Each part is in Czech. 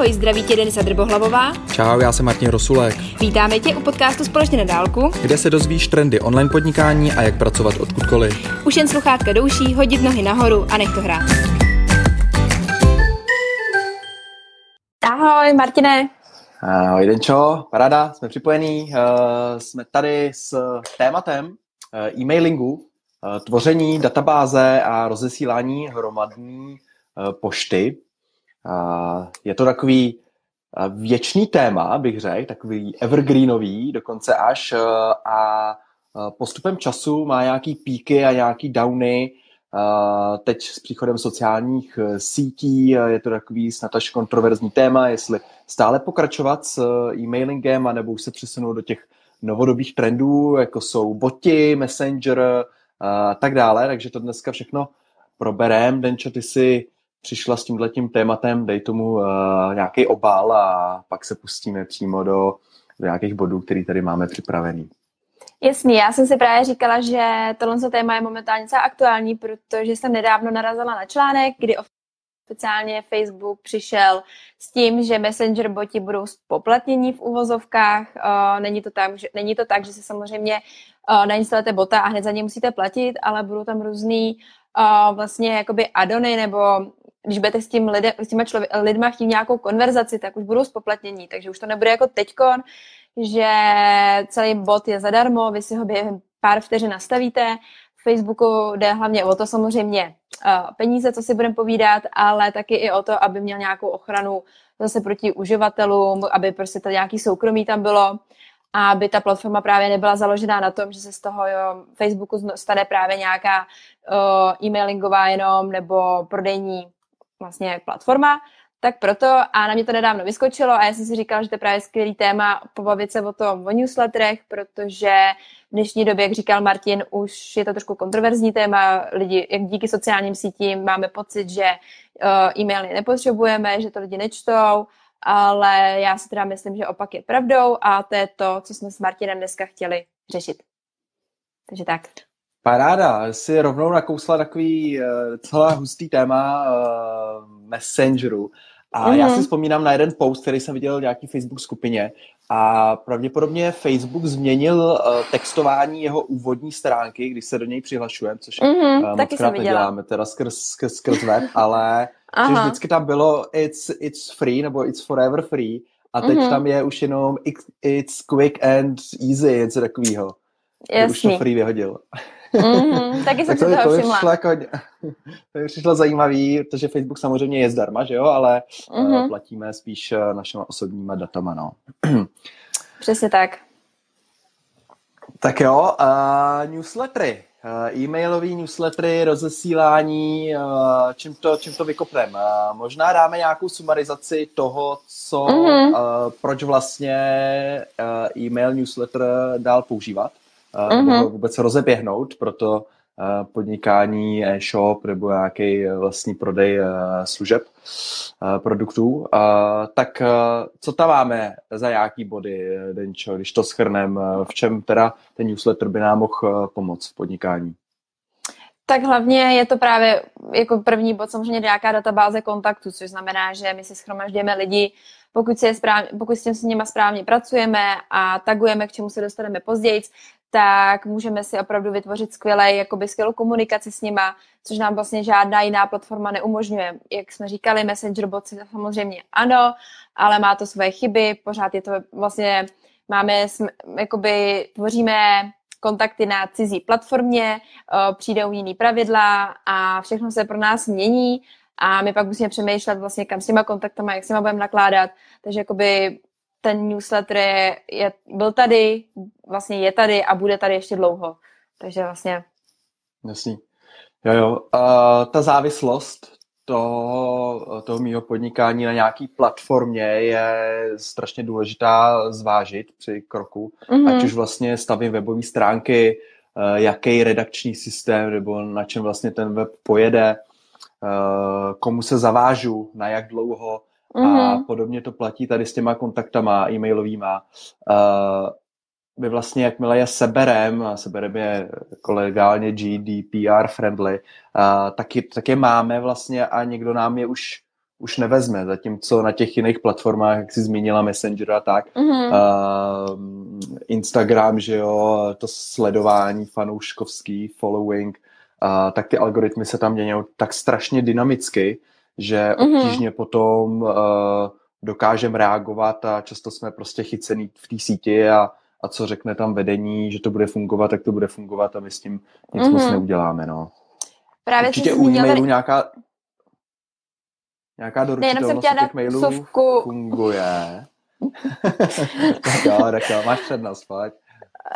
Ahoj, zdraví tě Denisa Drbohlavová. Čau, já jsem Martin Rosulek. Vítáme tě u podcastu Společně na dálku, kde se dozvíš trendy online podnikání a jak pracovat odkudkoliv. Už jen sluchátka douší, hodit nohy nahoru a nech to hrát. Ahoj, Martine. Ahoj, Denčo, paráda, jsme připojení. Uh, jsme tady s tématem uh, e-mailingu, uh, tvoření databáze a rozesílání hromadní uh, pošty. Je to takový věčný téma, bych řekl, takový evergreenový dokonce až a postupem času má nějaký píky a nějaký downy. Teď s příchodem sociálních e, sítí je to takový snad až kontroverzní téma, jestli stále pokračovat s e, e-mailingem, anebo už se přesunout do těch novodobých trendů, jako jsou boty, messenger a tak dále. Takže to dneska všechno proberem. Denčo, ty si přišla s tímhletím tématem, dej tomu uh, nějaký obal a pak se pustíme přímo do, do nějakých bodů, který tady máme připravený. Jasný, já jsem si právě říkala, že tohle téma je momentálně celá aktuální, protože jsem nedávno narazila na článek, kdy oficiálně Facebook přišel s tím, že Messenger boti budou spoplatnění v uvozovkách. Uh, není, to tak, že, není to tak, že se samozřejmě uh, nainstalujete bota a hned za ně musíte platit, ale budou tam různý vlastně jakoby adony nebo když budete s, tím lidem, s těma člověk, lidma chtít nějakou konverzaci, tak už budou spoplatnění, takže už to nebude jako teďkon, že celý bot je zadarmo, vy si ho během pár vteřin nastavíte. Facebooku jde hlavně o to samozřejmě uh, peníze, co si budeme povídat, ale taky i o to, aby měl nějakou ochranu zase proti uživatelům, aby prostě to nějaký soukromí tam bylo a aby ta platforma právě nebyla založená na tom, že se z toho jo, Facebooku stane právě nějaká uh, e-mailingová jenom nebo prodejní vlastně platforma, tak proto a na mě to nedávno vyskočilo a já jsem si říkala, že to je právě skvělý téma pobavit se o tom o newsletterech, protože v dnešní době, jak říkal Martin, už je to trošku kontroverzní téma. Lidi, jak díky sociálním sítím máme pocit, že uh, e-maily nepotřebujeme, že to lidi nečtou, ale já si teda myslím, že opak je pravdou a to je to, co jsme s Martinem dneska chtěli řešit. Takže tak. Paráda, si rovnou nakousla takový uh, celá hustý téma uh, Messengeru. A mm-hmm. já si vzpomínám na jeden post, který jsem viděl v nějaký Facebook skupině a pravděpodobně Facebook změnil uh, textování jeho úvodní stránky, když se do něj přihlašujeme, což mm-hmm, uh, moc krát neděláme, teda skrz, skrz, skrz web, ale že vždycky tam bylo it's, it's free nebo it's forever free a teď mm-hmm. tam je už jenom it's, it's quick and easy, něco takového. Už to free vyhodil. Mm-hmm, taky jsem tak to, si toho to všimla. Jako, to mi přišlo zajímavý, protože Facebook samozřejmě je zdarma, že jo, ale mm-hmm. uh, platíme spíš uh, našimi osobníma datama, no. Přesně tak. Tak jo, uh, newslettery. Uh, e-mailový newslettery, rozesílání, uh, čím to, čím to vykopneme. Uh, možná dáme nějakou sumarizaci toho, co, mm-hmm. uh, proč vlastně uh, e-mail newsletter dál používat uh-huh. nebo vůbec rozeběhnout, proto podnikání, e-shop nebo nějaký e, vlastní prodej e, služeb, produktů. Tak co tam máme za nějaký body, Denčo, když to schrnem, v čem teda ten newsletter by nám mohl pomoct v podnikání? Tak hlavně je to právě jako první bod samozřejmě nějaká databáze kontaktů, což znamená, že my si schromažďujeme lidi, pokud, si je správně, pokud s tím s nimi správně pracujeme a tagujeme, k čemu se dostaneme později, tak můžeme si opravdu vytvořit skvělé, jakoby skvělou komunikaci s nima, což nám vlastně žádná jiná platforma neumožňuje. Jak jsme říkali, Messenger bot samozřejmě ano, ale má to svoje chyby, pořád je to vlastně, máme, jakoby tvoříme kontakty na cizí platformě, přijdou jiný pravidla a všechno se pro nás mění a my pak musíme přemýšlet vlastně, kam s těma kontaktama, jak s nima budeme nakládat. Takže jakoby ten newsletter je, je, byl tady, vlastně je tady a bude tady ještě dlouho. Takže vlastně... Jasný. Jo, jo. Uh, ta závislost toho, toho mýho podnikání na nějaký platformě je strašně důležitá zvážit při kroku. Mm-hmm. Ať už vlastně stavím webové stránky, uh, jaký redakční systém nebo na čem vlastně ten web pojede, uh, komu se zavážu, na jak dlouho, Mm-hmm. A podobně to platí tady s těma kontaktama e-mailovýma. Uh, my vlastně, jakmile je seberem, a seberem je jako legálně GDPR friendly, uh, tak, je, tak je máme vlastně a někdo nám je už už nevezme, zatímco na těch jiných platformách, jak jsi zmínila Messenger a tak, mm-hmm. uh, Instagram, že jo, to sledování fanouškovský, following, uh, tak ty algoritmy se tam mění tak strašně dynamicky, že mm-hmm. obtížně potom uh, dokážeme reagovat a často jsme prostě chycený v té síti a, a co řekne tam vedení, že to bude fungovat, tak to bude fungovat a my s tím nic mm-hmm. moc mhm. neuděláme, no. Právě Určitě u e-mailu nějaká, nějaká doručitelnost těch mailů suvku. funguje. tak jo, tak jo, máš přednost, pojď.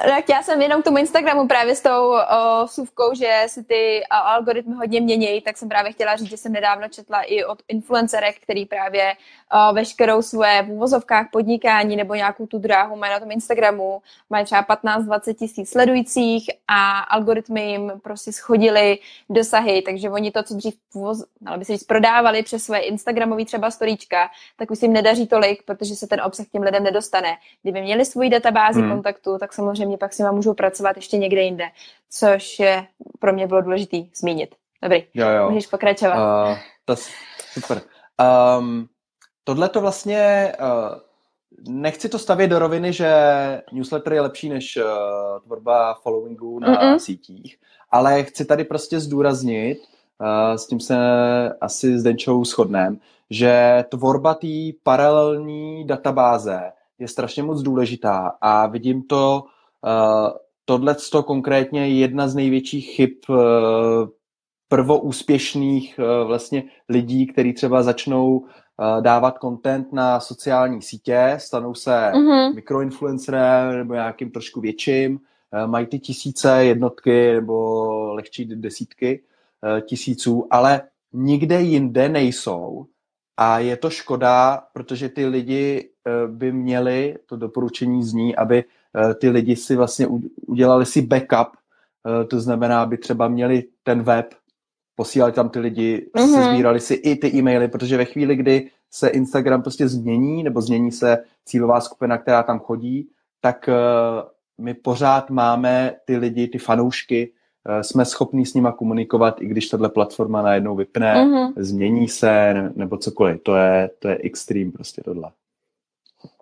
Tak já jsem jenom k tomu Instagramu právě s tou o, suvkou, že si ty algoritmy hodně mění, tak jsem právě chtěla říct, že jsem nedávno četla i od influencerek, který právě o, veškerou svoje v úvozovkách podnikání nebo nějakou tu dráhu mají na tom Instagramu, mají třeba 15-20 tisíc sledujících a algoritmy jim prostě schodily dosahy, takže oni to, co dřív půvoz, ale by se říct, prodávali přes své Instagramové třeba storíčka, tak už jim nedaří tolik, protože se ten obsah těm lidem nedostane. Kdyby měli svoji databázi hmm. kontaktu, tak samozřejmě samozřejmě pak s nima můžou pracovat ještě někde jinde, což je pro mě bylo důležité zmínit. Dobrý, jo, jo. můžeš pokračovat. Uh, to super. Um, Tohle to vlastně, uh, nechci to stavět do roviny, že newsletter je lepší než uh, tvorba followingu na Mm-mm. sítích, ale chci tady prostě zdůraznit, uh, s tím se asi s Denčou shodneme, že tvorba té paralelní databáze je strašně moc důležitá a vidím to Tohle to konkrétně je jedna z největších chyb uh, prvoúspěšných uh, vlastně lidí, kteří třeba začnou dávat content na sociální sítě, stanou se mm-hmm. mikroinfluencerem nebo nějakým trošku větším, mají ty tisíce jednotky nebo lehčí desítky tisíců, ale nikde jinde nejsou a je to škoda, protože ty lidi by měli, to doporučení zní, aby Eh, ty lidi si vlastně udělali si backup, eh, to znamená, aby třeba měli ten web, posílali tam ty lidi, mm-hmm. sbírali si i ty e-maily, protože ve chvíli, kdy se Instagram prostě změní, nebo změní se cílová skupina, která tam chodí, tak eh, my pořád máme ty lidi, ty fanoušky, jsme schopní s nima komunikovat, i když tahle platforma najednou vypne, mm-hmm. změní se, nebo cokoliv. To je, to je extreme prostě tohle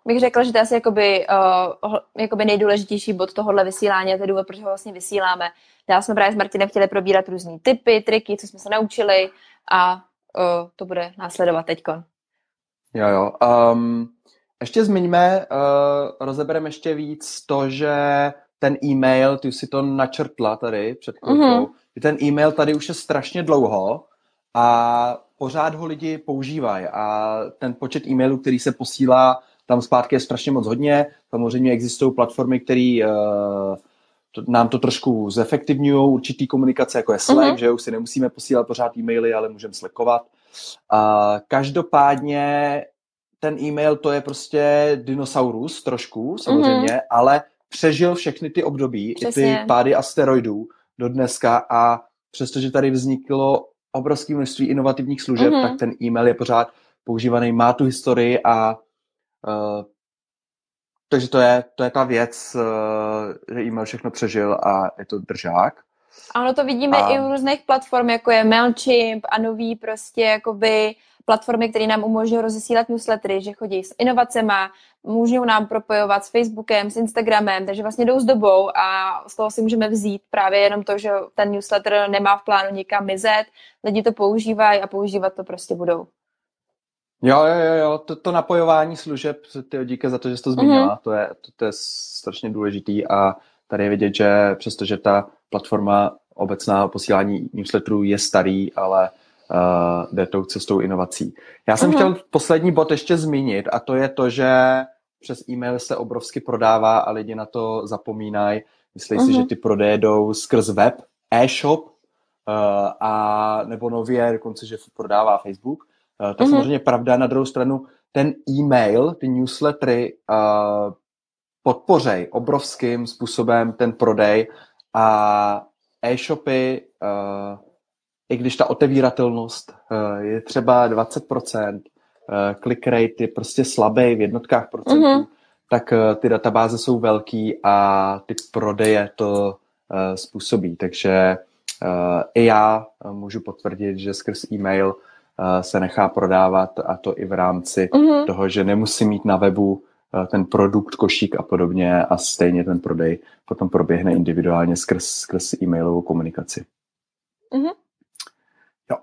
bych řekla, že to je asi jakoby, uh, jakoby nejdůležitější bod tohohle vysílání a to je důvod, proč ho vlastně vysíláme. Dál jsme právě s Martinem chtěli probírat různé typy, triky, co jsme se naučili a uh, to bude následovat teďkon. Jo, jo. Um, ještě zmiňme, uh, rozebereme ještě víc to, že ten e-mail, ty si to načrtla tady před chvilkou, mm-hmm. ten e-mail tady už je strašně dlouho a pořád ho lidi používají a ten počet e-mailů, který se posílá tam zpátky je strašně moc hodně. Samozřejmě existují platformy, které to, nám to trošku zefektivňují, určitý komunikace, jako je Slack, uh-huh. že už si nemusíme posílat pořád e-maily, ale můžeme slekovat. Každopádně ten e-mail to je prostě dinosaurus trošku, samozřejmě, uh-huh. ale přežil všechny ty období, Přesně. i ty pády asteroidů do dneska a přestože tady vzniklo obrovské množství inovativních služeb, uh-huh. tak ten e-mail je pořád používaný, má tu historii a takže to je, to je ta věc, uh, že e-mail všechno přežil a je to držák. Ano, to vidíme a... i u různých platform, jako je MailChimp a nový prostě jakoby platformy, které nám umožňují rozesílat newslettery, že chodí s inovacema, můžou nám propojovat s Facebookem, s Instagramem, takže vlastně jdou s dobou a z toho si můžeme vzít právě jenom to, že ten newsletter nemá v plánu nikam mizet, lidi to používají a používat to prostě budou. Jo, jo, jo, jo. To, to napojování služeb, ty díky za to, že jsi to zmínila, mm-hmm. to, je, to, to je strašně důležitý a tady je vidět, že přestože ta platforma obecná posílání newsletterů je starý, ale uh, jde tou cestou inovací. Já jsem mm-hmm. chtěl poslední bod ještě zmínit a to je to, že přes e-mail se obrovsky prodává a lidi na to zapomínají. Myslí mm-hmm. si, že mhm. ty prodeje jdou skrz web, e-shop uh, a nebo nově dokonce, že prodává Facebook. Uh, to je mm-hmm. samozřejmě pravda. Na druhou stranu ten e-mail, ty newslettery uh, podpořej obrovským způsobem ten prodej a e-shopy, uh, i když ta otevíratelnost uh, je třeba 20%, uh, click rate je prostě slabý v jednotkách procentů, mm-hmm. tak uh, ty databáze jsou velký a ty prodeje to uh, způsobí. Takže uh, i já uh, můžu potvrdit, že skrz e-mail se nechá prodávat a to i v rámci mm-hmm. toho, že nemusí mít na webu ten produkt, košík a podobně a stejně ten prodej potom proběhne individuálně skrz, skrz e-mailovou komunikaci. Mm-hmm. Jo,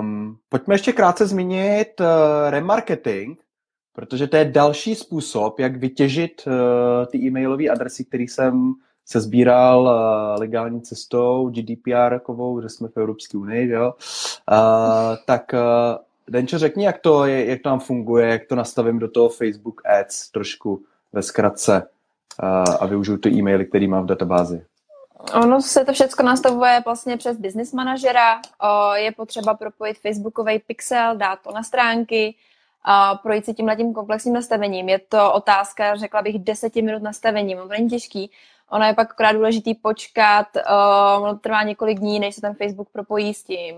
um, pojďme ještě krátce zmínit uh, remarketing, protože to je další způsob, jak vytěžit uh, ty e-mailové adresy, které jsem se sbíral uh, legální cestou, GDPR-kovou, že jsme v Evropské unii, jo? Uh, tak uh, Denčo, řekni, jak to, je, jak to tam funguje, jak to nastavím do toho Facebook Ads trošku ve zkratce uh, a využiju ty e-maily, které mám v databázi. Ono se to všechno nastavuje vlastně přes business manažera. Je potřeba propojit Facebookový pixel, dát to na stránky, a projít si tímhle tím komplexním nastavením. Je to otázka, řekla bych, deseti minut nastavení. Ono není těžký. Ono je pak akorát důležitý počkat, ono trvá několik dní, než se ten Facebook propojí s tím,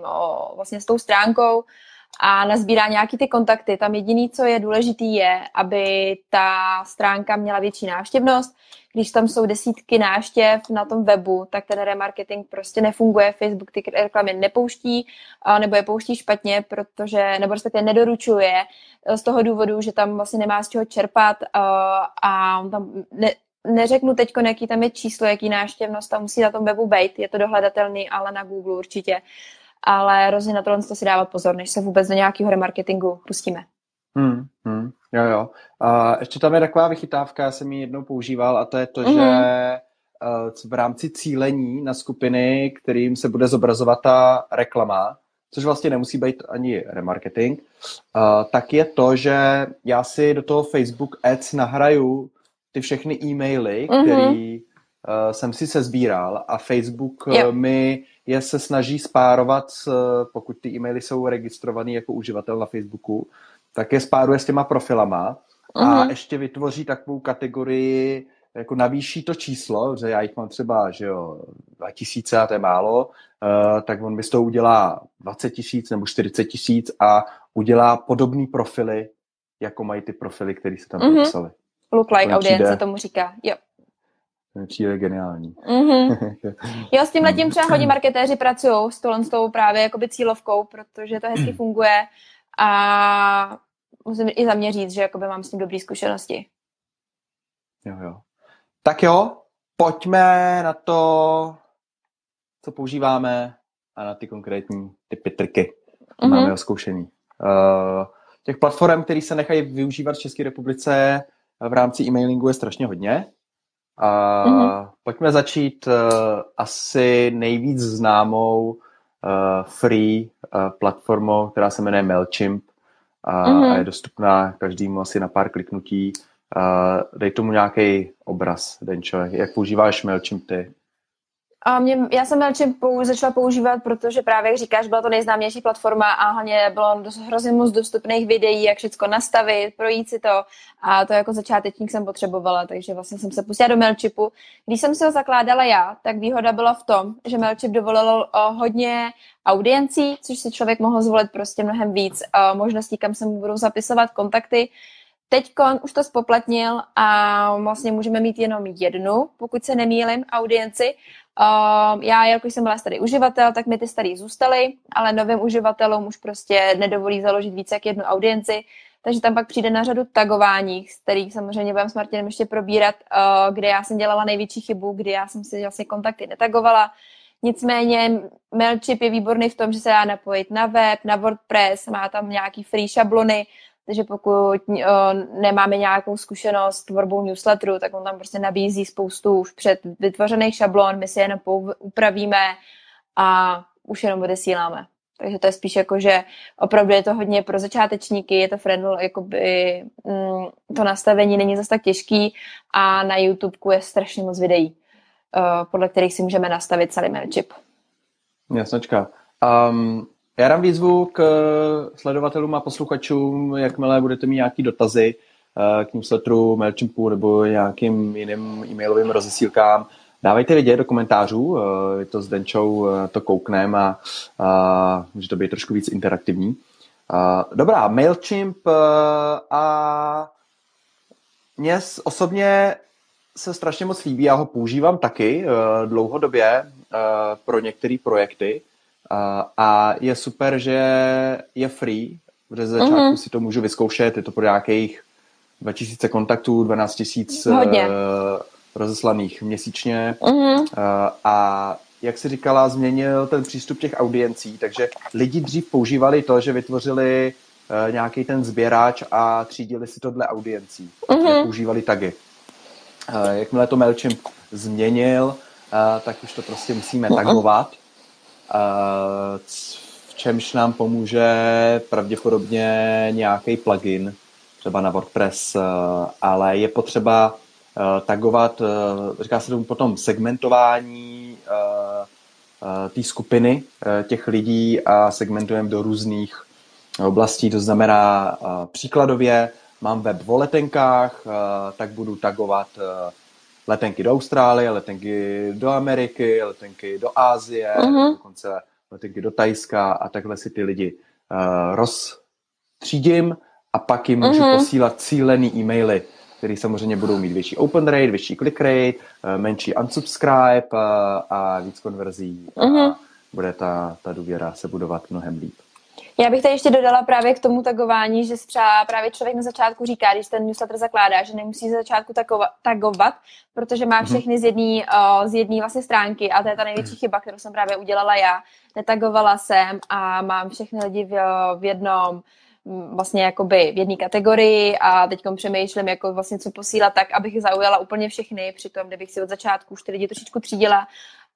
vlastně s tou stránkou a nazbírá nějaký ty kontakty. Tam jediný, co je důležitý, je, aby ta stránka měla větší návštěvnost. Když tam jsou desítky návštěv na tom webu, tak ten remarketing prostě nefunguje. Facebook ty reklamy nepouští, nebo je pouští špatně, protože, nebo respektive nedoručuje z toho důvodu, že tam vlastně nemá z čeho čerpat a tam ne, neřeknu teď, jaký tam je číslo, jaký náštěvnost tam musí na tom webu být, je to dohledatelný, ale na Google určitě ale rozhodně na tohle to si dávat pozor, než se vůbec do nějakého remarketingu pustíme. Hmm, hmm, jo, jo. A ještě tam je taková vychytávka, já jsem ji jednou používal a to je to, mm-hmm. že uh, v rámci cílení na skupiny, kterým se bude zobrazovat ta reklama, což vlastně nemusí být ani remarketing, uh, tak je to, že já si do toho Facebook Ads nahraju ty všechny e-maily, mm-hmm. který jsem si se sbíral a Facebook yep. mi je se snaží spárovat, s, pokud ty e-maily jsou registrovaný jako uživatel na Facebooku, tak je spáruje s těma profilama a uh-huh. ještě vytvoří takovou kategorii, jako navýší to číslo, že já jich mám třeba, že jo, 2000 a to je málo, uh, tak on mi z toho udělá 20 tisíc nebo 40 tisíc a udělá podobný profily, jako mají ty profily, které se tam uh-huh. popsaly. Look like audience tomu říká, jo. To přijde geniální. Mm-hmm. jo, s tím letím třeba hodně marketéři pracují s, tohle, s tou právě jakoby cílovkou, protože to hezky funguje a musím i za mě říct, že jakoby mám s tím dobré zkušenosti. Jo, jo. Tak jo, pojďme na to, co používáme a na ty konkrétní typy triky. Mm-hmm. Máme zkoušení. Uh, těch platform, které se nechají využívat v České republice v rámci e-mailingu je strašně hodně. A mm-hmm. pojďme začít uh, asi nejvíc známou uh, free uh, platformou, která se jmenuje MailChimp a, mm-hmm. a je dostupná každému asi na pár kliknutí. Uh, dej tomu nějaký obraz, Denčo, jak používáš MailChimp ty? A mě, já jsem MailChimp začala používat, protože právě, jak říkáš, byla to nejznámější platforma a hlavně bylo hrozně moc dostupných videí, jak všechno nastavit, projít si to a to jako začátečník jsem potřebovala, takže vlastně jsem se pustila do MailChimpu. Když jsem se ho zakládala já, tak výhoda byla v tom, že MailChimp dovolil hodně audiencí, což si člověk mohl zvolit prostě mnohem víc možností, kam se mu budou zapisovat kontakty, Teď už to spoplatnil a vlastně můžeme mít jenom jednu, pokud se nemýlim, audienci Uh, já, jako jsem byla starý uživatel, tak mi ty starý zůstaly, ale novým uživatelům už prostě nedovolí založit více jak jednu audienci, takže tam pak přijde na řadu tagování, z kterých samozřejmě budeme s Martinem ještě probírat, uh, kde já jsem dělala největší chybu, kdy já jsem si vlastně kontakty netagovala. Nicméně MailChimp je výborný v tom, že se dá napojit na web, na WordPress, má tam nějaký free šablony, takže pokud uh, nemáme nějakou zkušenost s tvorbou newsletteru, tak on tam prostě nabízí spoustu už před vytvořených šablon, my si jenom upravíme a už jenom odesíláme. Takže to je spíš jako, že opravdu je to hodně pro začátečníky, je to friendly, jakoby mm, to nastavení není zase tak těžký a na YouTube je strašně moc videí, uh, podle kterých si můžeme nastavit celý MailChimp. Jasnočka. Um, já dám výzvu k eh, sledovatelům a posluchačům, jakmile budete mít nějaké dotazy eh, k newsletteru, MailChimpu nebo nějakým jiným e-mailovým rozesílkám. Dávejte vědět do komentářů, eh, je to s Denčou, to kouknem a, a může to být trošku víc interaktivní. Dobrá, MailChimp a mně osobně se strašně moc líbí, já ho používám taky dlouhodobě pro některé projekty a je super, že je free, protože ze začátku mm-hmm. si to můžu vyzkoušet, je to pro nějakých 2000 kontaktů, 12 tisíc uh, rozeslaných měsíčně mm-hmm. uh, a jak si říkala, změnil ten přístup těch audiencí, takže lidi dřív používali to, že vytvořili uh, nějaký ten sběrač a třídili si to dle audiencí, mm-hmm. používali tagy. Uh, jakmile to MailChimp změnil, uh, tak už to prostě musíme tagovat, uh, v čemž nám pomůže pravděpodobně nějaký plugin, třeba na WordPress, uh, ale je potřeba uh, tagovat, uh, říká se tomu potom segmentování té skupiny těch lidí a segmentujeme do různých oblastí, to znamená příkladově, mám web o letenkách, tak budu tagovat letenky do Austrálie, letenky do Ameriky, letenky do Ázie, uh-huh. dokonce letenky do Tajska a takhle si ty lidi uh, rozstřídím a pak jim můžu uh-huh. posílat cílený e-maily, které samozřejmě budou mít větší open rate, větší click rate, uh, menší unsubscribe uh, a víc konverzí uh-huh. a bude ta, ta důvěra se budovat mnohem líp. Já bych tady ještě dodala právě k tomu tagování, že třeba právě člověk na začátku říká, když ten newsletter zakládá, že nemusí za začátku tagovat, protože má mhm. všechny z jedné z jedné vlastně stránky a to je ta největší chyba, kterou jsem právě udělala já. Netagovala jsem a mám všechny lidi v, v jednom vlastně jakoby v jedné kategorii a teď přemýšlím, jako vlastně co posílat tak, abych zaujala úplně všechny, přitom kdybych si od začátku už ty lidi trošičku třídila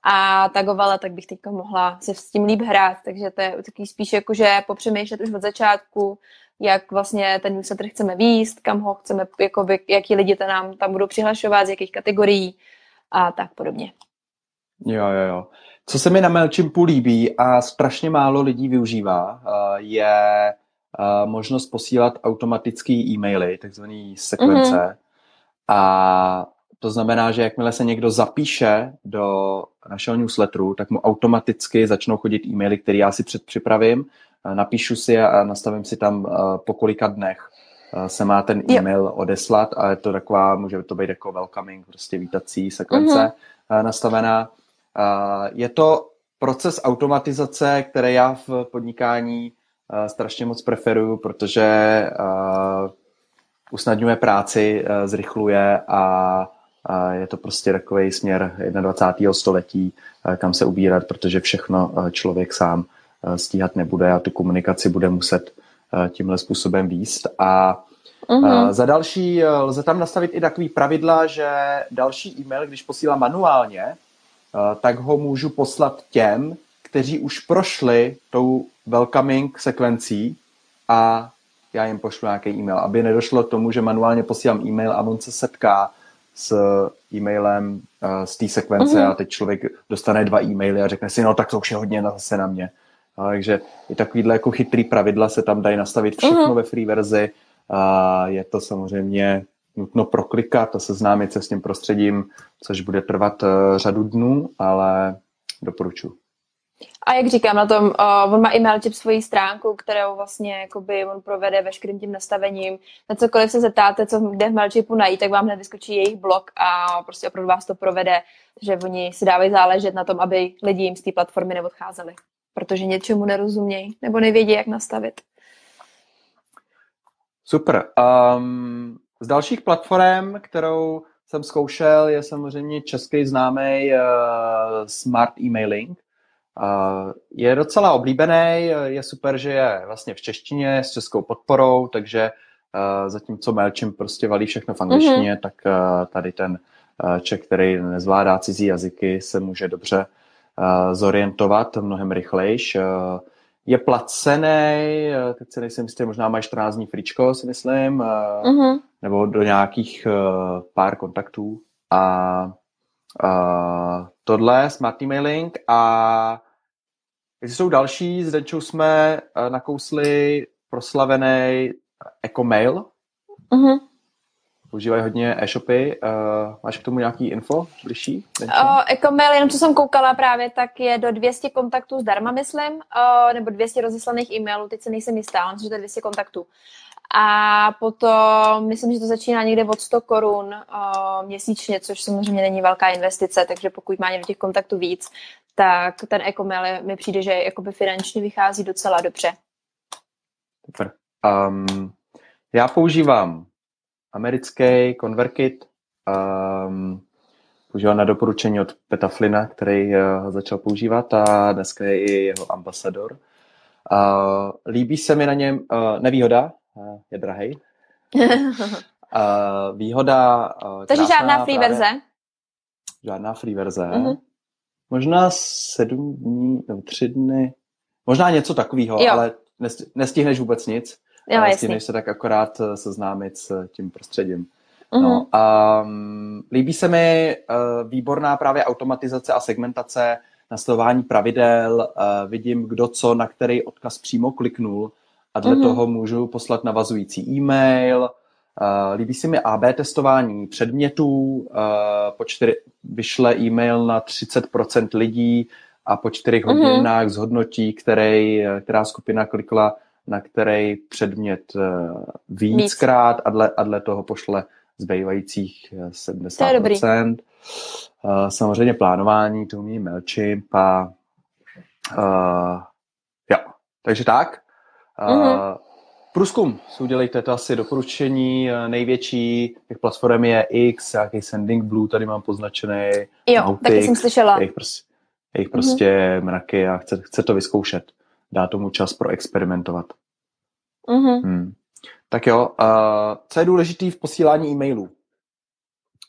a tagovala, tak bych teď mohla se s tím líp hrát, takže to je taky spíš jako, že popřemýšlet už od začátku, jak vlastně ten newsletter chceme výst, kam ho chceme, jako by, jaký lidi to nám tam budou přihlašovat, z jakých kategorií a tak podobně. Jo, jo, jo. Co se mi na MailChimpu líbí a strašně málo lidí využívá, eh, je eh, možnost posílat automatický e-maily, takzvaný sekvence. Mm-hmm. A to znamená, že jakmile se někdo zapíše do našeho newsletteru, tak mu automaticky začnou chodit e-maily, které já si předpřipravím, napíšu si a nastavím si tam po kolika dnech se má ten e-mail odeslat a je to taková, může to být jako welcoming, prostě vítací sekvence mm-hmm. nastavená. Je to proces automatizace, který já v podnikání strašně moc preferuju, protože usnadňuje práci, zrychluje a je to prostě takový směr 21. století, eh, kam se ubírat, protože všechno eh, člověk sám eh, stíhat nebude a tu komunikaci bude muset tímhle způsobem výst. A uh-huh. za další lze tam nastavit i takový pravidla, že další e-mail, když posílám manuálně, tak ho můžu poslat těm, kteří už prošli tou welcoming sekvencí a já jim pošlu nějaký e-mail, aby nedošlo k tomu, že manuálně posílám e-mail a on se setká s e-mailem uh, z té sekvence mm-hmm. a teď člověk dostane dva e-maily a řekne si, no tak to už je hodně zase na mě. A takže i takovýhle jako chytrý pravidla se tam dají nastavit všechno mm-hmm. ve free verzi. A je to samozřejmě nutno proklikat a seznámit se s tím prostředím, což bude trvat uh, řadu dnů, ale doporučuji. A jak říkám, na tom, uh, on má i MailChimp svoji stránku, kterou vlastně jakoby on provede veškerým tím nastavením. Na cokoliv se zeptáte, co kde v MailChimpu najít, tak vám hned vyskočí jejich blog a prostě opravdu vás to provede, že oni si dávají záležet na tom, aby lidi jim z té platformy neodcházeli, protože něčemu nerozumějí nebo nevědí, jak nastavit. Super. Um, z dalších platform, kterou jsem zkoušel, je samozřejmě český známý uh, Smart Emailing. Je docela oblíbený, je super, že je vlastně v češtině s českou podporou, takže zatímco MailChimp prostě valí všechno v angličtině, mm-hmm. tak tady ten Čech, který nezvládá cizí jazyky, se může dobře zorientovat mnohem rychlejš. Je placený, teď si nejsem jistý, možná má 14 dní fričko, si myslím, mm-hmm. nebo do nějakých pár kontaktů. A Uh, tohle smart emailing a jestli jsou další, s Denčou jsme uh, nakousli proslavený EcoMail. Uh-huh. používají hodně e-shopy. Uh, máš k tomu nějaký info bližší? Uh, Ecomail, jenom co jsem koukala právě, tak je do 200 kontaktů zdarma, myslím, uh, nebo 200 rozeslaných e-mailů, teď se nejsem jistá, ale že to je 200 kontaktů. A potom, myslím, že to začíná někde od 100 korun měsíčně, což samozřejmě není velká investice, takže pokud má někdo těch kontaktů víc, tak ten Ecomail mi přijde, že jakoby finančně vychází docela dobře. Super. Um, já používám americký ConvertKit, um, používám na doporučení od Peta Flina, který uh, začal používat a dneska je i jeho ambasador. Uh, líbí se mi na něm uh, nevýhoda, je drahý. uh, výhoda... Uh, Takže žádná free verze? Žádná free verze. Uh-huh. Možná sedm dní nebo tři dny. Možná něco takového, ale nestihneš vůbec nic. Jo, Stihneš se tak akorát eh, seznámit s tím prostředím. Uh-huh. No, um, líbí se mi uh, výborná právě automatizace a segmentace, nastavování pravidel, uh, vidím, kdo co, na který odkaz přímo kliknul a dle uh-huh. toho můžu poslat navazující e-mail. Uh, líbí se mi AB testování předmětů, uh, po čtyři, vyšle e-mail na 30% lidí a po čtyřech uh-huh. hodinách zhodnotí, který, která skupina klikla na který předmět eh, víckrát a dle, a dle toho pošle zbývajících 70%. To je dobrý. Uh, samozřejmě plánování, to umí MailChimp a uh, jo, takže tak. Mm-hmm. Průzkum si udělejte, to asi doporučení největší, těch platform je X, nějaký Sending Blue, tady mám poznačený. Jo, Nautix, taky jsem slyšela. Jejich prostě, jejich prostě mm-hmm. mraky a chce, chce to vyzkoušet dá tomu čas pro experimentovat. Mm-hmm. Hmm. Tak jo, uh, co je důležité v posílání e-mailů?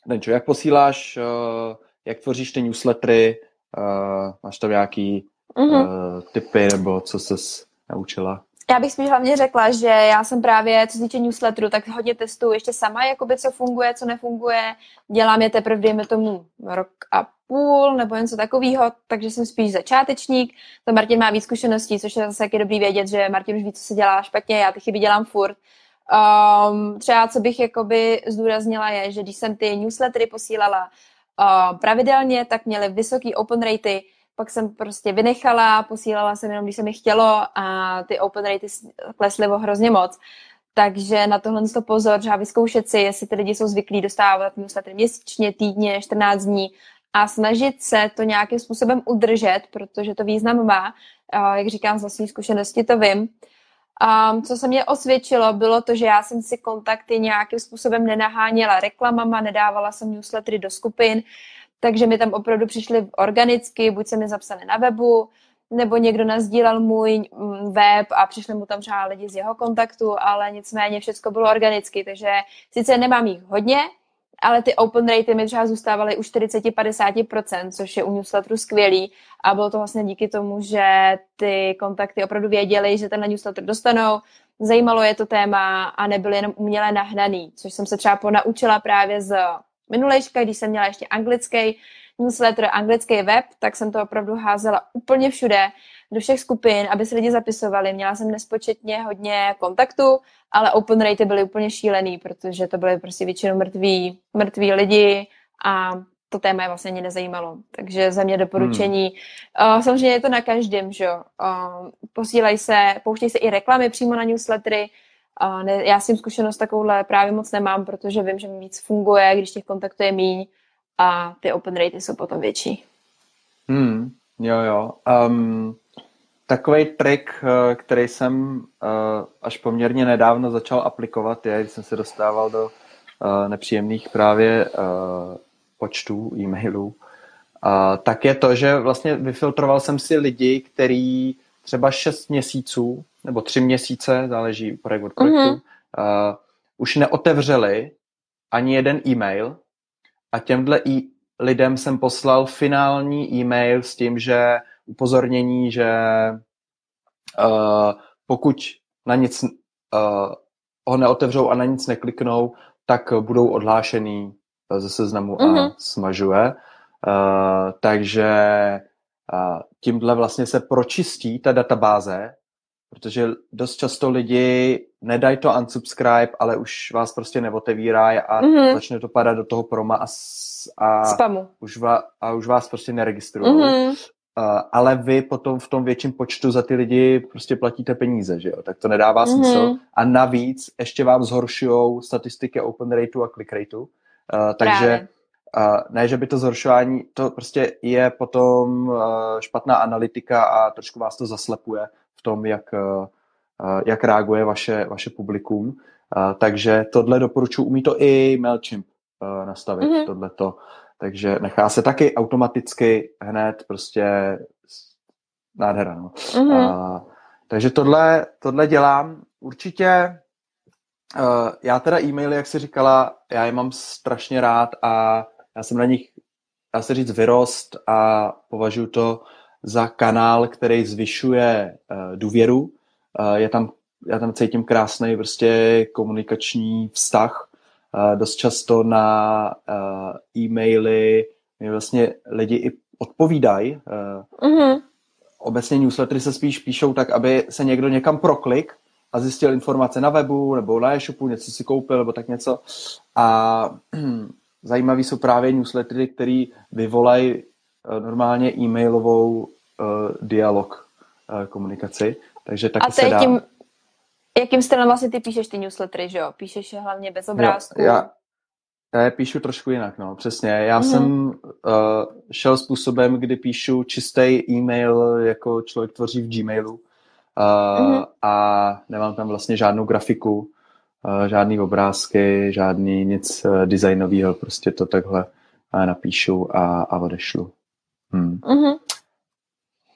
Denčo, jak posíláš, uh, jak tvoříš ty newslettery, uh, máš tam nějaký mm-hmm. uh, typy nebo co ses naučila? Já bych spíš hlavně řekla, že já jsem právě, co se týče newsletteru, tak hodně testuju ještě sama, jakoby co funguje, co nefunguje. Dělám je teprve, dejme tomu, rok a půl nebo něco takového, takže jsem spíš začátečník. To Martin má víc zkušeností, což je zase taky dobrý vědět, že Martin už ví, co se dělá špatně, já ty chyby dělám furt. Um, třeba, co bych jakoby zdůraznila, je, že když jsem ty newslettery posílala uh, pravidelně, tak měly vysoký open ratey, pak jsem prostě vynechala, posílala jsem jenom, když se mi chtělo a ty open ratey klesly o hrozně moc. Takže na tohle to pozor, třeba vyzkoušet si, jestli ty lidi jsou zvyklí dostávat newsletter měsíčně, týdně, 14 dní a snažit se to nějakým způsobem udržet, protože to význam má. Jak říkám, z vlastní zkušenosti to vím. Um, co se mě osvědčilo, bylo to, že já jsem si kontakty nějakým způsobem nenaháněla reklamama, nedávala jsem newslettery do skupin, takže mi tam opravdu přišly organicky, buď se mi zapsali na webu, nebo někdo nazdílel můj mm, web a přišli mu tam třeba lidi z jeho kontaktu, ale nicméně všechno bylo organicky, takže sice nemám jich hodně, ale ty open ratey mi třeba zůstávaly u 40-50%, což je u newsletteru skvělý. A bylo to vlastně díky tomu, že ty kontakty opravdu věděli, že ten newsletter dostanou, zajímalo je to téma a nebyly jenom uměle nahnaný, což jsem se třeba ponaučila právě z minulejška, když jsem měla ještě anglický newsletter, anglický web, tak jsem to opravdu házela úplně všude, do všech skupin, aby se lidi zapisovali. Měla jsem nespočetně hodně kontaktů, ale open rate byly úplně šílený, protože to byly prostě většinou mrtví, mrtví lidi a to téma je vlastně ani nezajímalo. Takže za mě doporučení. Hmm. Uh, samozřejmě je to na každém, že jo. Uh, posílají se, pouštějí se i reklamy přímo na newslettery. Uh, ne, já s tím zkušenost takovouhle právě moc nemám, protože vím, že mi víc funguje, když těch kontaktů je míň a ty open ratey jsou potom větší. Hmm, jo, jo. Um, Takový trik, eh, který jsem eh, až poměrně nedávno začal aplikovat, je, když jsem se dostával do eh, nepříjemných právě počtů e-mailů, tak je to, že vlastně vyfiltroval jsem si lidi, který třeba 6 měsíců nebo 3 měsíce, záleží projekt od projektu, mm-hmm. už neotevřeli ani jeden e-mail a těmhle i lidem jsem poslal finální e-mail s tím, že upozornění, že uh, pokud na nic uh, ho neotevřou a na nic nekliknou, tak budou odhlášený ze seznamu mm-hmm. a mhm. smažuje. Uh, takže uh, tímhle vlastně se pročistí ta databáze protože dost často lidi nedají to unsubscribe, ale už vás prostě neotevírají a mm-hmm. začne to padat do toho proma a, a, Spamu. Už, va, a už vás prostě neregistrují. Mm-hmm. Uh, ale vy potom v tom větším počtu za ty lidi prostě platíte peníze, že jo? Tak to nedává mm-hmm. smysl. A navíc ještě vám zhoršují statistiky open rateu a click rateu. Uh, takže uh, ne, že by to zhoršování, to prostě je potom uh, špatná analytika a trošku vás to zaslepuje v tom, jak, uh, jak reaguje vaše, vaše publikum. Uh, takže tohle doporučuji, umí to i MailChimp nastavit, mm-hmm. tohleto. Takže nechá se taky automaticky hned prostě nádhera. No. Mm-hmm. Uh, takže tohle, tohle dělám. Určitě uh, já teda e-maily, jak jsi říkala, já je mám strašně rád a já jsem na nich, dá se říct, vyrost a považuji to za kanál, který zvyšuje uh, důvěru. Uh, je tam, já tam cítím krásný prostě komunikační vztah dost často na e-maily mi vlastně lidi i odpovídají. Mm-hmm. Obecně newslettery se spíš píšou tak, aby se někdo někam proklik a zjistil informace na webu nebo na e-shopu, něco si koupil nebo tak něco. A zajímavý jsou právě newslettery, které vyvolají normálně e-mailovou uh, dialog uh, komunikaci. Takže taky a to se dá... tím Jakým stylem vlastně ty píšeš ty newslettery, že jo? Píšeš je hlavně bez obrázků? Jo, já, já je píšu trošku jinak, no, přesně. Já mm-hmm. jsem uh, šel způsobem, kdy píšu čistý e-mail, jako člověk tvoří v Gmailu uh, mm-hmm. a nemám tam vlastně žádnou grafiku, uh, žádný obrázky, žádný nic uh, designového, prostě to takhle uh, napíšu a, a odešlu. Hmm. Mm-hmm.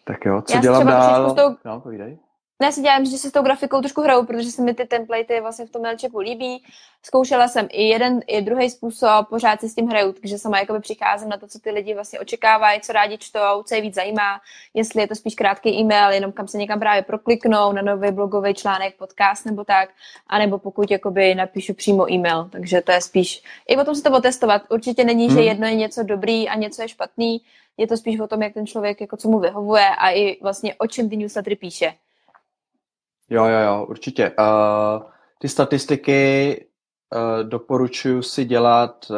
Tak jo, co Já dělám dál? Tou... No, povídej. Ne, já si dělám, že se s tou grafikou trošku hraju, protože se mi ty templatey vlastně v tom Mailchimpu líbí. Zkoušela jsem i jeden, i druhý způsob, pořád si s tím hraju, takže sama jakoby přicházím na to, co ty lidi vlastně očekávají, co rádi čtou, co je víc zajímá, jestli je to spíš krátký e-mail, jenom kam se někam právě prokliknou na nový blogový článek, podcast nebo tak, anebo pokud jakoby napíšu přímo e-mail, takže to je spíš, i o tom se to otestovat. Určitě není, hmm. že jedno je něco dobrý a něco je špatný, je to spíš o tom, jak ten člověk jako co mu vyhovuje a i vlastně o čem ty newslettery píše. Jo, jo, jo, určitě. Uh, ty statistiky uh, doporučuji si dělat, uh,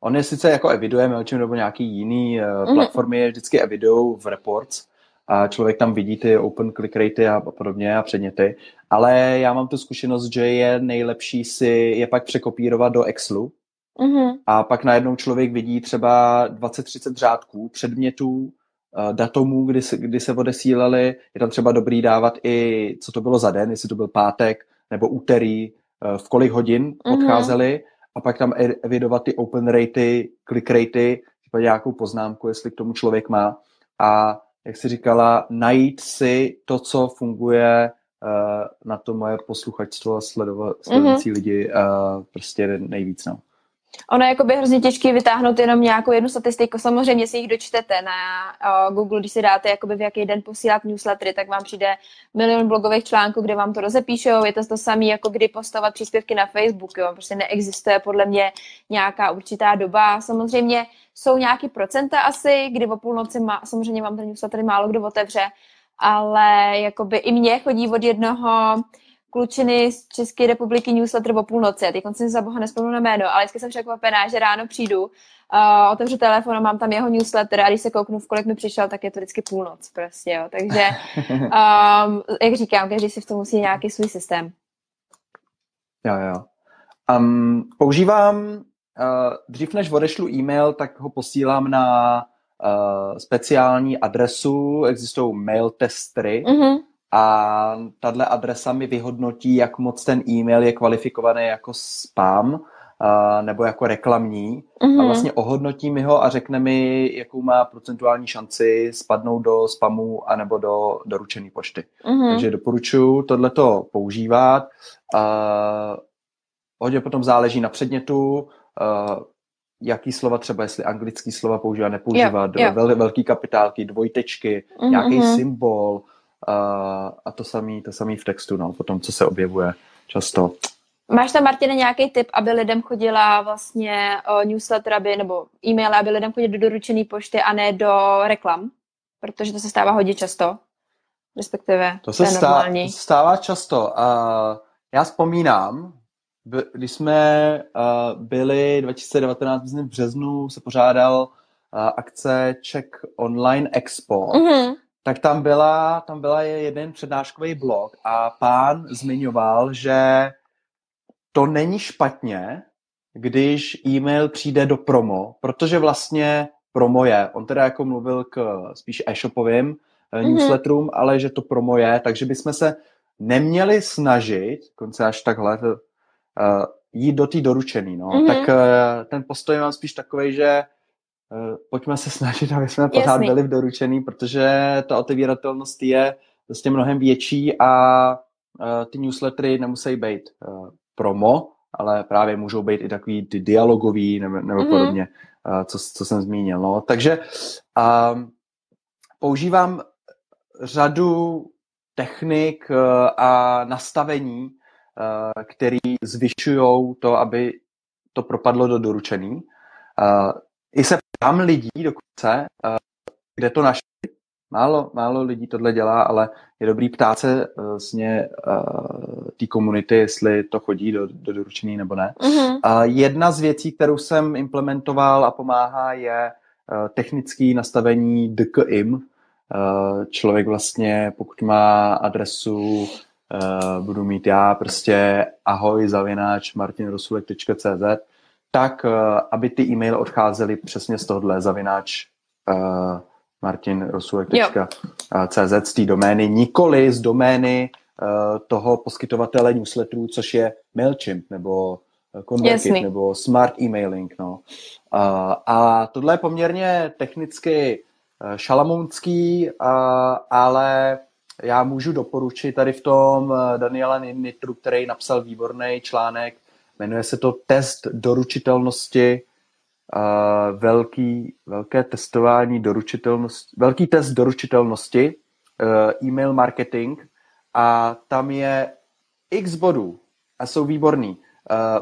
on je sice jako eviduje MailChimp nebo nějaký jiný uh, mm-hmm. platformy, je vždycky evidují v reports a člověk tam vidí ty open click ratey a podobně a předměty, ale já mám tu zkušenost, že je nejlepší si je pak překopírovat do Excelu mm-hmm. a pak najednou člověk vidí třeba 20-30 řádků předmětů, Eh, datumů, kdy se, kdy se odesílali. Je tam třeba dobrý dávat i, co to bylo za den, jestli to byl pátek nebo úterý, eh, v kolik hodin mm-hmm. odcházeli a pak tam e, evidovat ty open ratey, click ratey, třeba nějakou poznámku, jestli k tomu člověk má. A jak si říkala, najít si to, co funguje uh, na to moje posluchačstvo a sledovat, sledující mm-hmm. lidi prostě nejvíc. No. Ono je jakoby hrozně těžké vytáhnout jenom nějakou jednu statistiku. Samozřejmě si jich dočtete na Google, když si dáte, jakoby v jaký den posílat newslettery, tak vám přijde milion blogových článků, kde vám to rozepíšou. Je to to samé, jako kdy postovat příspěvky na Facebook. Jo. Prostě neexistuje podle mě nějaká určitá doba. Samozřejmě jsou nějaký procenta asi, kdy o půlnoci má, samozřejmě vám ten newsletter málo kdo otevře, ale jakoby i mně chodí od jednoho klučiny z České republiky newsletter o půlnoci. Teď jsem za boha nespomenu na jméno, ale vždycky jsem překvapená, že ráno přijdu, uh, otevřu telefon a mám tam jeho newsletter a když se kouknu, v kolik mi přišel, tak je to vždycky půlnoc prostě, jo. Takže, um, jak říkám, každý si v tom musí nějaký svůj systém. Jo, jo. Um, používám, uh, dřív než odešlu e-mail, tak ho posílám na uh, speciální adresu, existují mail testry, mm-hmm a tahle adresa mi vyhodnotí, jak moc ten e-mail je kvalifikovaný jako spam uh, nebo jako reklamní mm-hmm. a mhm. vlastně ohodnotí mi ho a řekne mi, jakou má procentuální šanci spadnout do spamu anebo do doručené pošty. Mm-hmm. Takže doporučuji tohleto používat. Uh, hodně potom záleží na předmětu, uh, jaký slova třeba, jestli anglický slova používá, nepoužívá, yeah, yeah. Vel, velký kapitálky, dvojtečky, mm-hmm. nějaký mhm. symbol, a, a to samý, to samý v textu, no, potom, co se objevuje často. Máš tam, Martine, nějaký tip, aby lidem chodila vlastně newsletter, aby, nebo e-maily, aby lidem chodili do doručené pošty a ne do reklam? Protože to se stává hodně často. respektive to se to je stá, normální. To se stává často. Uh, já vzpomínám, když jsme uh, byli 2019, myslím v březnu, se pořádal uh, akce Czech Online Expo, Mm-hmm. Tak tam byla, tam byla jeden přednáškový blog a pán zmiňoval, že to není špatně, když e-mail přijde do promo, protože vlastně promo je. On teda jako mluvil k spíš e-shopovým mm-hmm. newsletterům, ale že to promo je, takže bychom se neměli snažit, konce až takhle, uh, jít do té doručený, no. Mm-hmm. Tak uh, ten postoj mám spíš takový, že pojďme se snažit, aby jsme pořád Jasný. byli v doručený, protože ta otevíratelnost je vlastně mnohem větší a uh, ty newslettery nemusí být uh, promo, ale právě můžou být i takový ty dialogový nebo, nebo mm-hmm. podobně, co, co jsem zmínil. No. Takže um, používám řadu technik a nastavení, který zvyšují to, aby to propadlo do doručený. I se ptám lidí dokonce, uh, kde to našli, Málo, málo lidí tohle dělá, ale je dobrý ptát se vlastně uh, té komunity, jestli to chodí do, do doručení nebo ne. Uh-huh. Uh, jedna z věcí, kterou jsem implementoval a pomáhá, je technické nastavení DKIM. Člověk vlastně, pokud má adresu, budu mít já prostě ahoj zavináč martinrosulek.cz, tak uh, aby ty e-maily odcházely přesně z tohohle zavináč uh, martinrosulek.cz z té domény, nikoli z domény uh, toho poskytovatele newsletterů, což je MailChimp nebo ConvertKit nebo Smart Emailing. No. Uh, a tohle je poměrně technicky uh, šalamounský, uh, ale já můžu doporučit tady v tom Daniela Nitru, který napsal výborný článek, jmenuje se to Test doručitelnosti uh, velký, velké testování doručitelnosti, velký test doručitelnosti, uh, e-mail marketing a tam je x bodů a jsou výborný. Uh,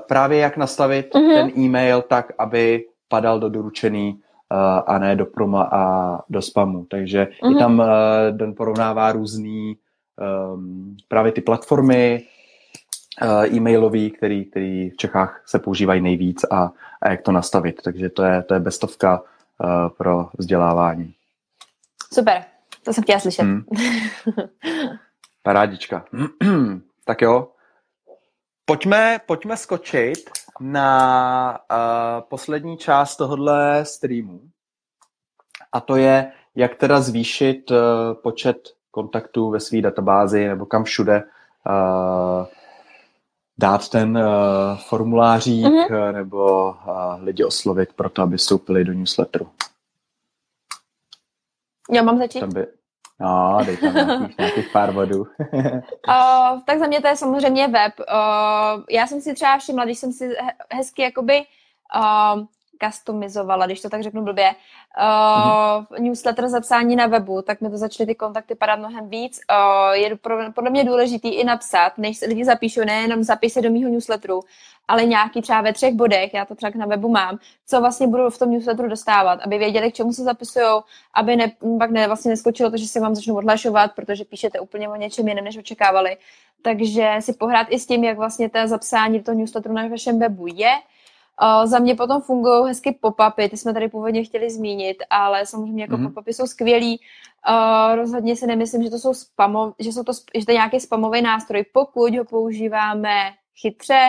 právě jak nastavit mm-hmm. ten e-mail tak, aby padal do doručený uh, a ne do proma a do spamu. Takže mm-hmm. i tam uh, Den porovnává různý um, právě ty platformy, e-mailový, který, který v Čechách se používají nejvíc a, a jak to nastavit. Takže to je, to je bestovka uh, pro vzdělávání. Super, to jsem chtěla slyšet. Hmm. Parádička. tak jo, pojďme, pojďme skočit na uh, poslední část tohohle streamu. A to je, jak teda zvýšit uh, počet kontaktů ve své databázi nebo kam všude uh, dát ten uh, formulářík mm-hmm. nebo uh, lidi oslovit pro to, aby vstoupili do newsletteru. Já mám začít? Tam by... No, dej tam nějakých, nějakých pár bodů. uh, tak za mě to je samozřejmě web. Uh, já jsem si třeba všimla, když jsem si hezky jakoby uh, customizovala, když to tak řeknu blbě, uh, mm-hmm. newsletter zapsání na webu, tak mi to začaly ty kontakty padat mnohem víc. Uh, je pro, podle mě důležitý i napsat, než se lidi zapíšou, nejenom zapíš se do mýho newsletteru, ale nějaký třeba ve třech bodech, já to třeba na webu mám, co vlastně budu v tom newsletteru dostávat, aby věděli, k čemu se zapisují, aby ne, pak ne, vlastně neskočilo to, že si vám začnu odhlašovat, protože píšete úplně o něčem jiném, než očekávali. Takže si pohrát i s tím, jak vlastně to zapsání do toho newsletteru na vašem webu je, Uh, za mě potom fungují hezky pop-upy, ty jsme tady původně chtěli zmínit, ale samozřejmě jako mm-hmm. pop-upy jsou skvělí. Uh, rozhodně si nemyslím, že to jsou spamo, že, jsou to, že to je nějaký spamový nástroj, pokud ho používáme chytře,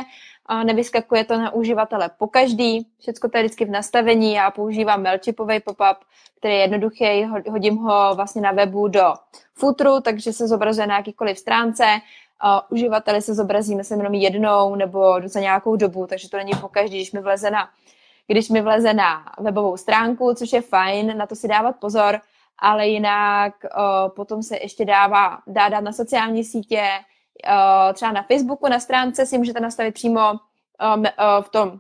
uh, nevyskakuje to na uživatele po každý, všechno to je vždycky v nastavení, já používám mailchipový pop-up, který je jednoduchý, hodím ho vlastně na webu do futru, takže se zobrazuje na jakýkoliv stránce, Uh, uživateli se zobrazíme se jenom jednou nebo za nějakou dobu, takže to není pokaždý, když mi vleze na, když mi vleze na webovou stránku, což je fajn, na to si dávat pozor, ale jinak uh, potom se ještě dává, dá dát na sociální sítě, uh, třeba na Facebooku, na stránce si můžete nastavit přímo uh, uh, v tom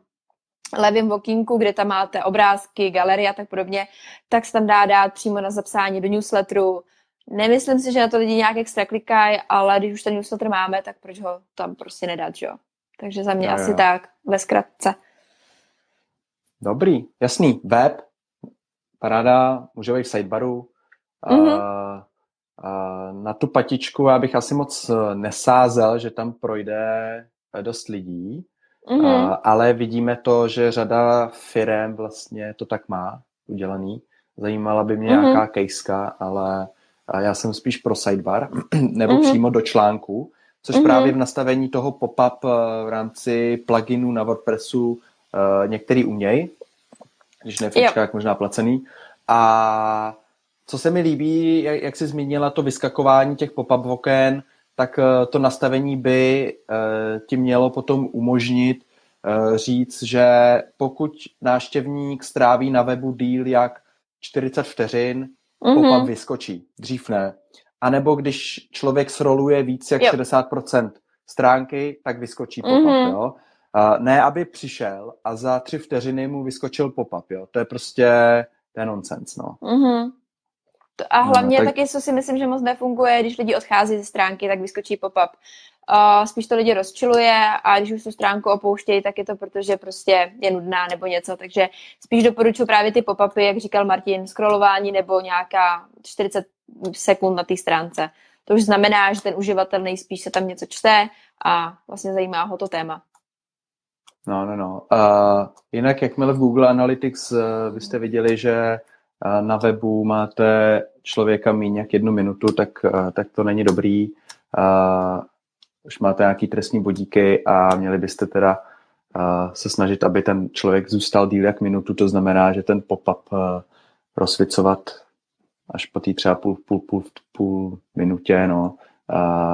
levém okýnku, kde tam máte obrázky, galerie a tak podobně, tak se tam dá dát přímo na zapsání do newsletteru, Nemyslím si, že na to lidi nějak extra klikají, ale když už ten newsletter máme, tak proč ho tam prostě nedat, že jo? Takže za mě jo, asi jo. tak, ve zkratce. Dobrý, jasný. Web, paráda, může být v sidebaru. Mm-hmm. Uh, na tu patičku já bych asi moc nesázel, že tam projde dost lidí, mm-hmm. ale vidíme to, že řada firm vlastně to tak má udělaný. Zajímala by mě mm-hmm. nějaká kejska, ale já jsem spíš pro sidebar, nebo mm-hmm. přímo do článku, což mm-hmm. právě v nastavení toho pop-up v rámci pluginu na WordPressu některý umějí, když ne jak možná placený. A co se mi líbí, jak, jsi zmínila to vyskakování těch pop-up oken, tak uh, to nastavení by ti mělo potom umožnit říct, že pokud náštěvník stráví na webu díl jak 40 vteřin, mm-hmm. pop-up vyskočí. Dřív ne. A nebo když člověk sroluje víc jak yep. 60% stránky, tak vyskočí pop-up, mm-hmm. jo. Uh, ne, aby přišel a za tři vteřiny mu vyskočil pop-up, jo. To je prostě, to je nonsense, no. Mm-hmm. A hlavně no, tak... taky, co si myslím, že moc nefunguje, když lidi odchází ze stránky, tak vyskočí pop-up. Uh, spíš to lidi rozčiluje a když už tu stránku opouštějí, tak je to protože prostě je nudná nebo něco, takže spíš doporučuji právě ty pop-upy, jak říkal Martin, scrollování nebo nějaká 40 sekund na té stránce. To už znamená, že ten uživatel nejspíš se tam něco čte a vlastně zajímá ho to téma. No, no, no. Uh, jinak, jakmile v Google Analytics uh, byste viděli, že na webu máte člověka méně jak jednu minutu, tak, tak to není dobrý. Už máte nějaký trestní bodíky a měli byste teda se snažit, aby ten člověk zůstal díl jak minutu, to znamená, že ten pop-up rozsvicovat až po té třeba půl, půl, půl, půl minutě, no,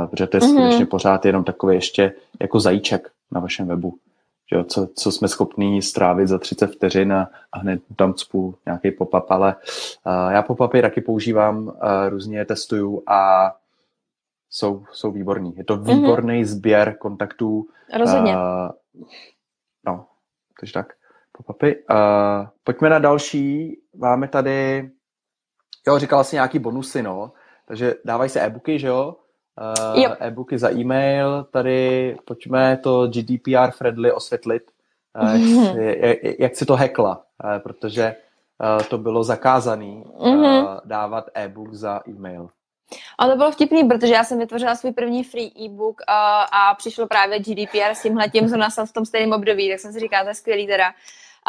protože to je mm-hmm. skutečně pořád jenom takový ještě jako zajíček na vašem webu jo, co, co jsme schopní strávit za 30 vteřin a, a hned tam cpu nějaký pop-up, ale uh, já pop-upy taky používám, uh, různě testuju a jsou, jsou výborní. Je to mhm. výborný mm-hmm. sběr kontaktů. Rozhodně. Uh, no, takže tak. Pop-upy. Uh, pojďme na další. Máme tady, jo, říkala si nějaký bonusy, no. Takže dávají se e-booky, že jo? uh, e-booky za e-mail. Tady pojďme to GDPR friendly osvětlit, uh, mm-hmm. jak, jak, jak si to hekla, uh, protože uh, to bylo zakázané mm-hmm. uh, dávat e-book za e-mail. A to bylo vtipný, protože já jsem vytvořila svůj první free e-book uh, a přišlo právě GDPR s tímhle tím, co jsem v tom stejném období, tak jsem si říkala, to je skvělý teda.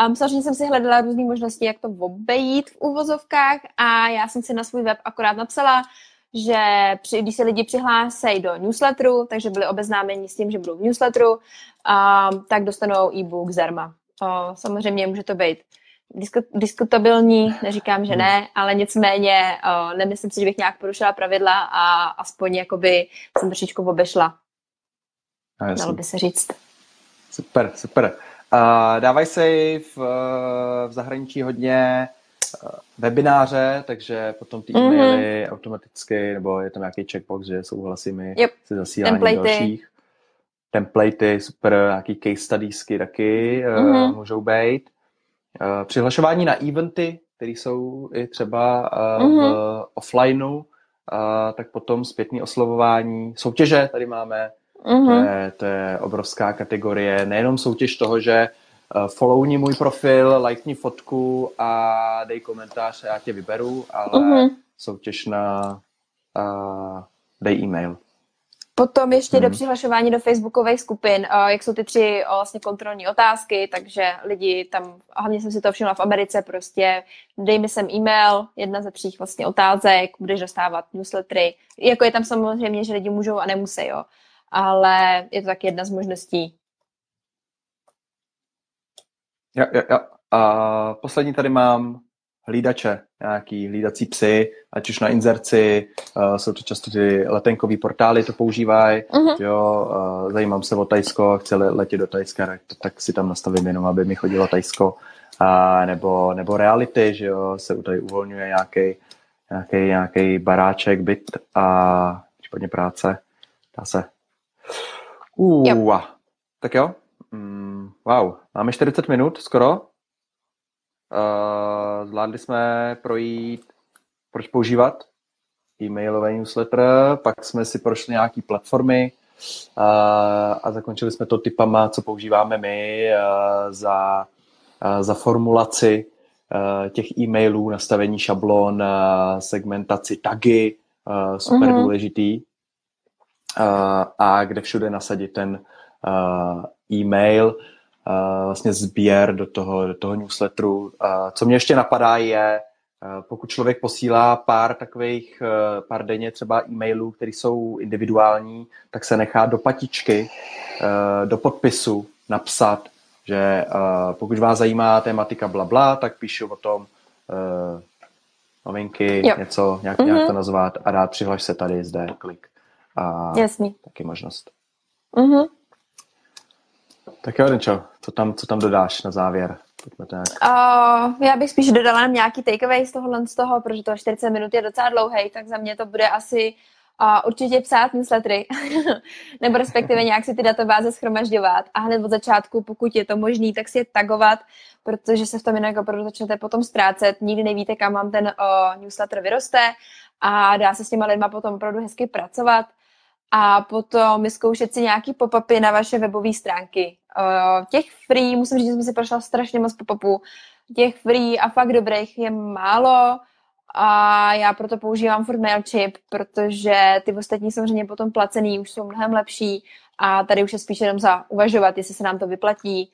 Um, samozřejmě jsem si hledala různé možnosti, jak to obejít v úvozovkách a já jsem si na svůj web akorát napsala, že při, když se lidi přihlásejí do newsletteru, takže byli obeznámeni s tím, že budou v newsletteru, um, tak dostanou e-book zdarma. O, samozřejmě může to být diskutabilní, neříkám, že ne, ale nicméně o, nemyslím si, že bych nějak porušila pravidla a aspoň jakoby jsem trošičku obešla. No, Dalo by se říct. Super, super. Uh, dávají se v, v zahraničí hodně webináře, takže potom ty mm-hmm. e-maily automaticky, nebo je tam nějaký checkbox, že souhlasíme yep. se zasíláním Templatey. dalších. Templatey, super, nějaký case studiesky taky mm-hmm. uh, můžou být. Uh, přihlašování na eventy, které jsou i třeba uh, mm-hmm. v offlineu, uh, tak potom zpětný oslovování. Soutěže tady máme, mm-hmm. to, je, to je obrovská kategorie. Nejenom soutěž toho, že followni můj profil, lajkni fotku a dej komentář a já tě vyberu, ale uh-huh. soutěž na dej e-mail. Potom ještě hmm. do přihlašování do facebookových skupin, uh, jak jsou ty tři uh, vlastně kontrolní otázky, takže lidi tam, hlavně jsem si to všimla v Americe, prostě dej mi sem e-mail, jedna ze tří vlastně otázek, budeš dostávat newslettery. Jako je tam samozřejmě, že lidi můžou a nemusí, jo. Ale je to tak jedna z možností, Jo, jo, jo. A poslední tady mám hlídače, nějaký hlídací psy, ať už na inzerci, uh, jsou to často ty letenkové portály, to používají, uh-huh. jo, uh, zajímám se o Tajsko, chci letět do Tajska, tak, tak si tam nastavím jenom, aby mi chodilo Tajsko, uh, nebo, nebo reality, že jo, se tady uvolňuje nějaký nějaký, nějaký baráček, byt a případně práce, dá se. Uh, yep. Tak jo, mm, wow, Máme 40 minut skoro. Uh, zvládli jsme projít, proč používat e-mailový newsletter, pak jsme si prošli nějaký platformy uh, a zakončili jsme to typama, co používáme my uh, za, za formulaci těch e-mailů, nastavení šablon, segmentaci, tagy, super mm-hmm. důležitý. A kde všude nasadit ten e-mail, vlastně sběr do toho, do toho newsletteru. Co mě ještě napadá je, uh, pokud člověk posílá pár takových, uh, pár denně třeba e-mailů, které jsou individuální, tak se nechá do patičky, uh, do podpisu napsat, že pokud vás zajímá tematika bla, bla tak píšu o tom novinky, jo. něco, nějak, mm-hmm. nějak to nazvat a dát přihlaš se tady, zde, klik. A Jasný. taky možnost. Mm-hmm. Tak jo, Denčo, co tam, co tam dodáš na závěr? Uh, já bych spíš dodala nějaký takeaway z tohohle z toho, protože to 40 minut je docela dlouhý, tak za mě to bude asi uh, určitě psát newslettery, nebo respektive nějak si ty databáze schromažďovat a hned od začátku, pokud je to možný, tak si je tagovat, protože se v tom jinak opravdu začnete potom ztrácet. Nikdy nevíte, kam vám ten uh, newsletter vyroste a dá se s těma lidma potom opravdu hezky pracovat a potom vyzkoušet si nějaký pop-upy na vaše webové stránky. Uh, těch free, musím říct, že jsem si prošla strašně moc pop-upů, těch free a fakt dobrých je málo a já proto používám furt MailChimp, protože ty ostatní samozřejmě potom placený už jsou mnohem lepší a tady už je spíš jenom za uvažovat, jestli se nám to vyplatí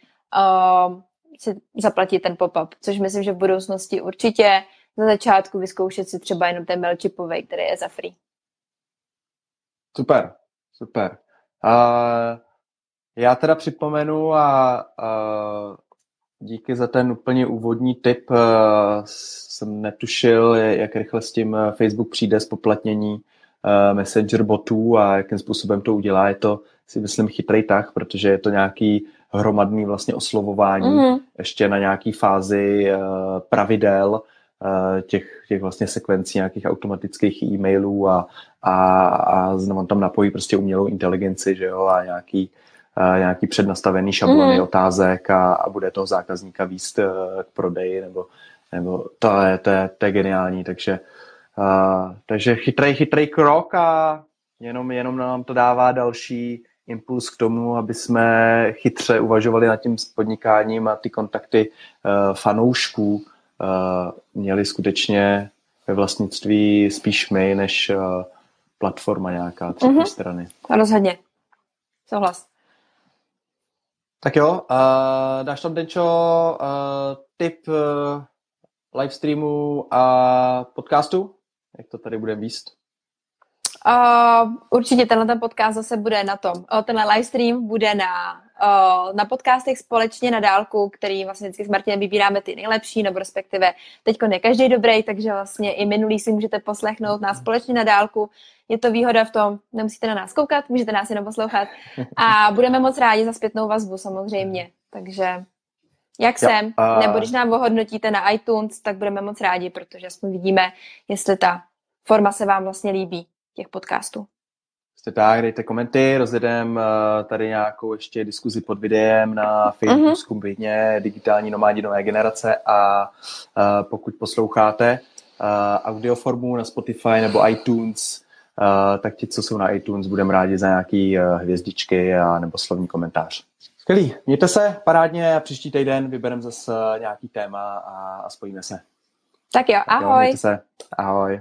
uh, si zaplatit ten pop-up, což myslím, že v budoucnosti určitě za začátku vyzkoušet si třeba jenom ten MailChimpový, který je za free. Super, super. Uh, já teda připomenu a uh, díky za ten úplně úvodní tip. Uh, jsem netušil, jak rychle s tím Facebook přijde spoplatnění uh, Messenger botů a jakým způsobem to udělá. Je to si myslím chytrý tah, protože je to nějaký hromadný vlastně oslovování mm-hmm. ještě na nějaký fázi uh, pravidel, těch, těch vlastně sekvencí nějakých automatických e-mailů a, a, a on tam napojí prostě umělou inteligenci, že jo, a nějaký, a eh, nějaký přednastavený šablony mm. otázek a, a bude toho zákazníka výst eh, k prodeji, nebo, nebo to, je, to, je, to je geniální, takže, a, takže chytrý, chytrý krok a jenom, jenom nám to dává další impuls k tomu, aby jsme chytře uvažovali nad tím podnikáním a ty kontakty uh, fanoušků uh, měli skutečně ve vlastnictví spíš my, než uh, platforma nějaká třetí mm-hmm. strany. Rozhodně. Souhlas. Tak jo, uh, dáš tam, Denčo, uh, tip uh, livestreamu a podcastu? Jak to tady bude výst? Uh, určitě tenhle ten podcast zase bude na tom. Uh, tenhle livestream bude na na podcastech společně na dálku, který vlastně vždycky s Martinem vybíráme ty nejlepší, nebo respektive teďko ne každý dobrý, takže vlastně i minulý si můžete poslechnout nás společně na dálku. Je to výhoda v tom, nemusíte na nás koukat, můžete nás jenom poslouchat a budeme moc rádi za zpětnou vazbu samozřejmě. Takže jak jo, jsem, uh... nebo když nám ohodnotíte na iTunes, tak budeme moc rádi, protože aspoň vidíme, jestli ta forma se vám vlastně líbí těch podcastů. Jste tak, dejte komenty, rozjedem uh, tady nějakou ještě diskuzi pod videem na Facebooku, uh-huh. skupině Digitální nomádi nové generace a uh, pokud posloucháte uh, audioformu na Spotify nebo iTunes, tak ti, co jsou na iTunes, budeme rádi za nějaký hvězdičky a nebo slovní komentář. Skvělý, mějte se parádně a příští týden vybereme zase nějaký téma a, a spojíme se. Tak jo, ahoj. Tak jo, mějte se, ahoj.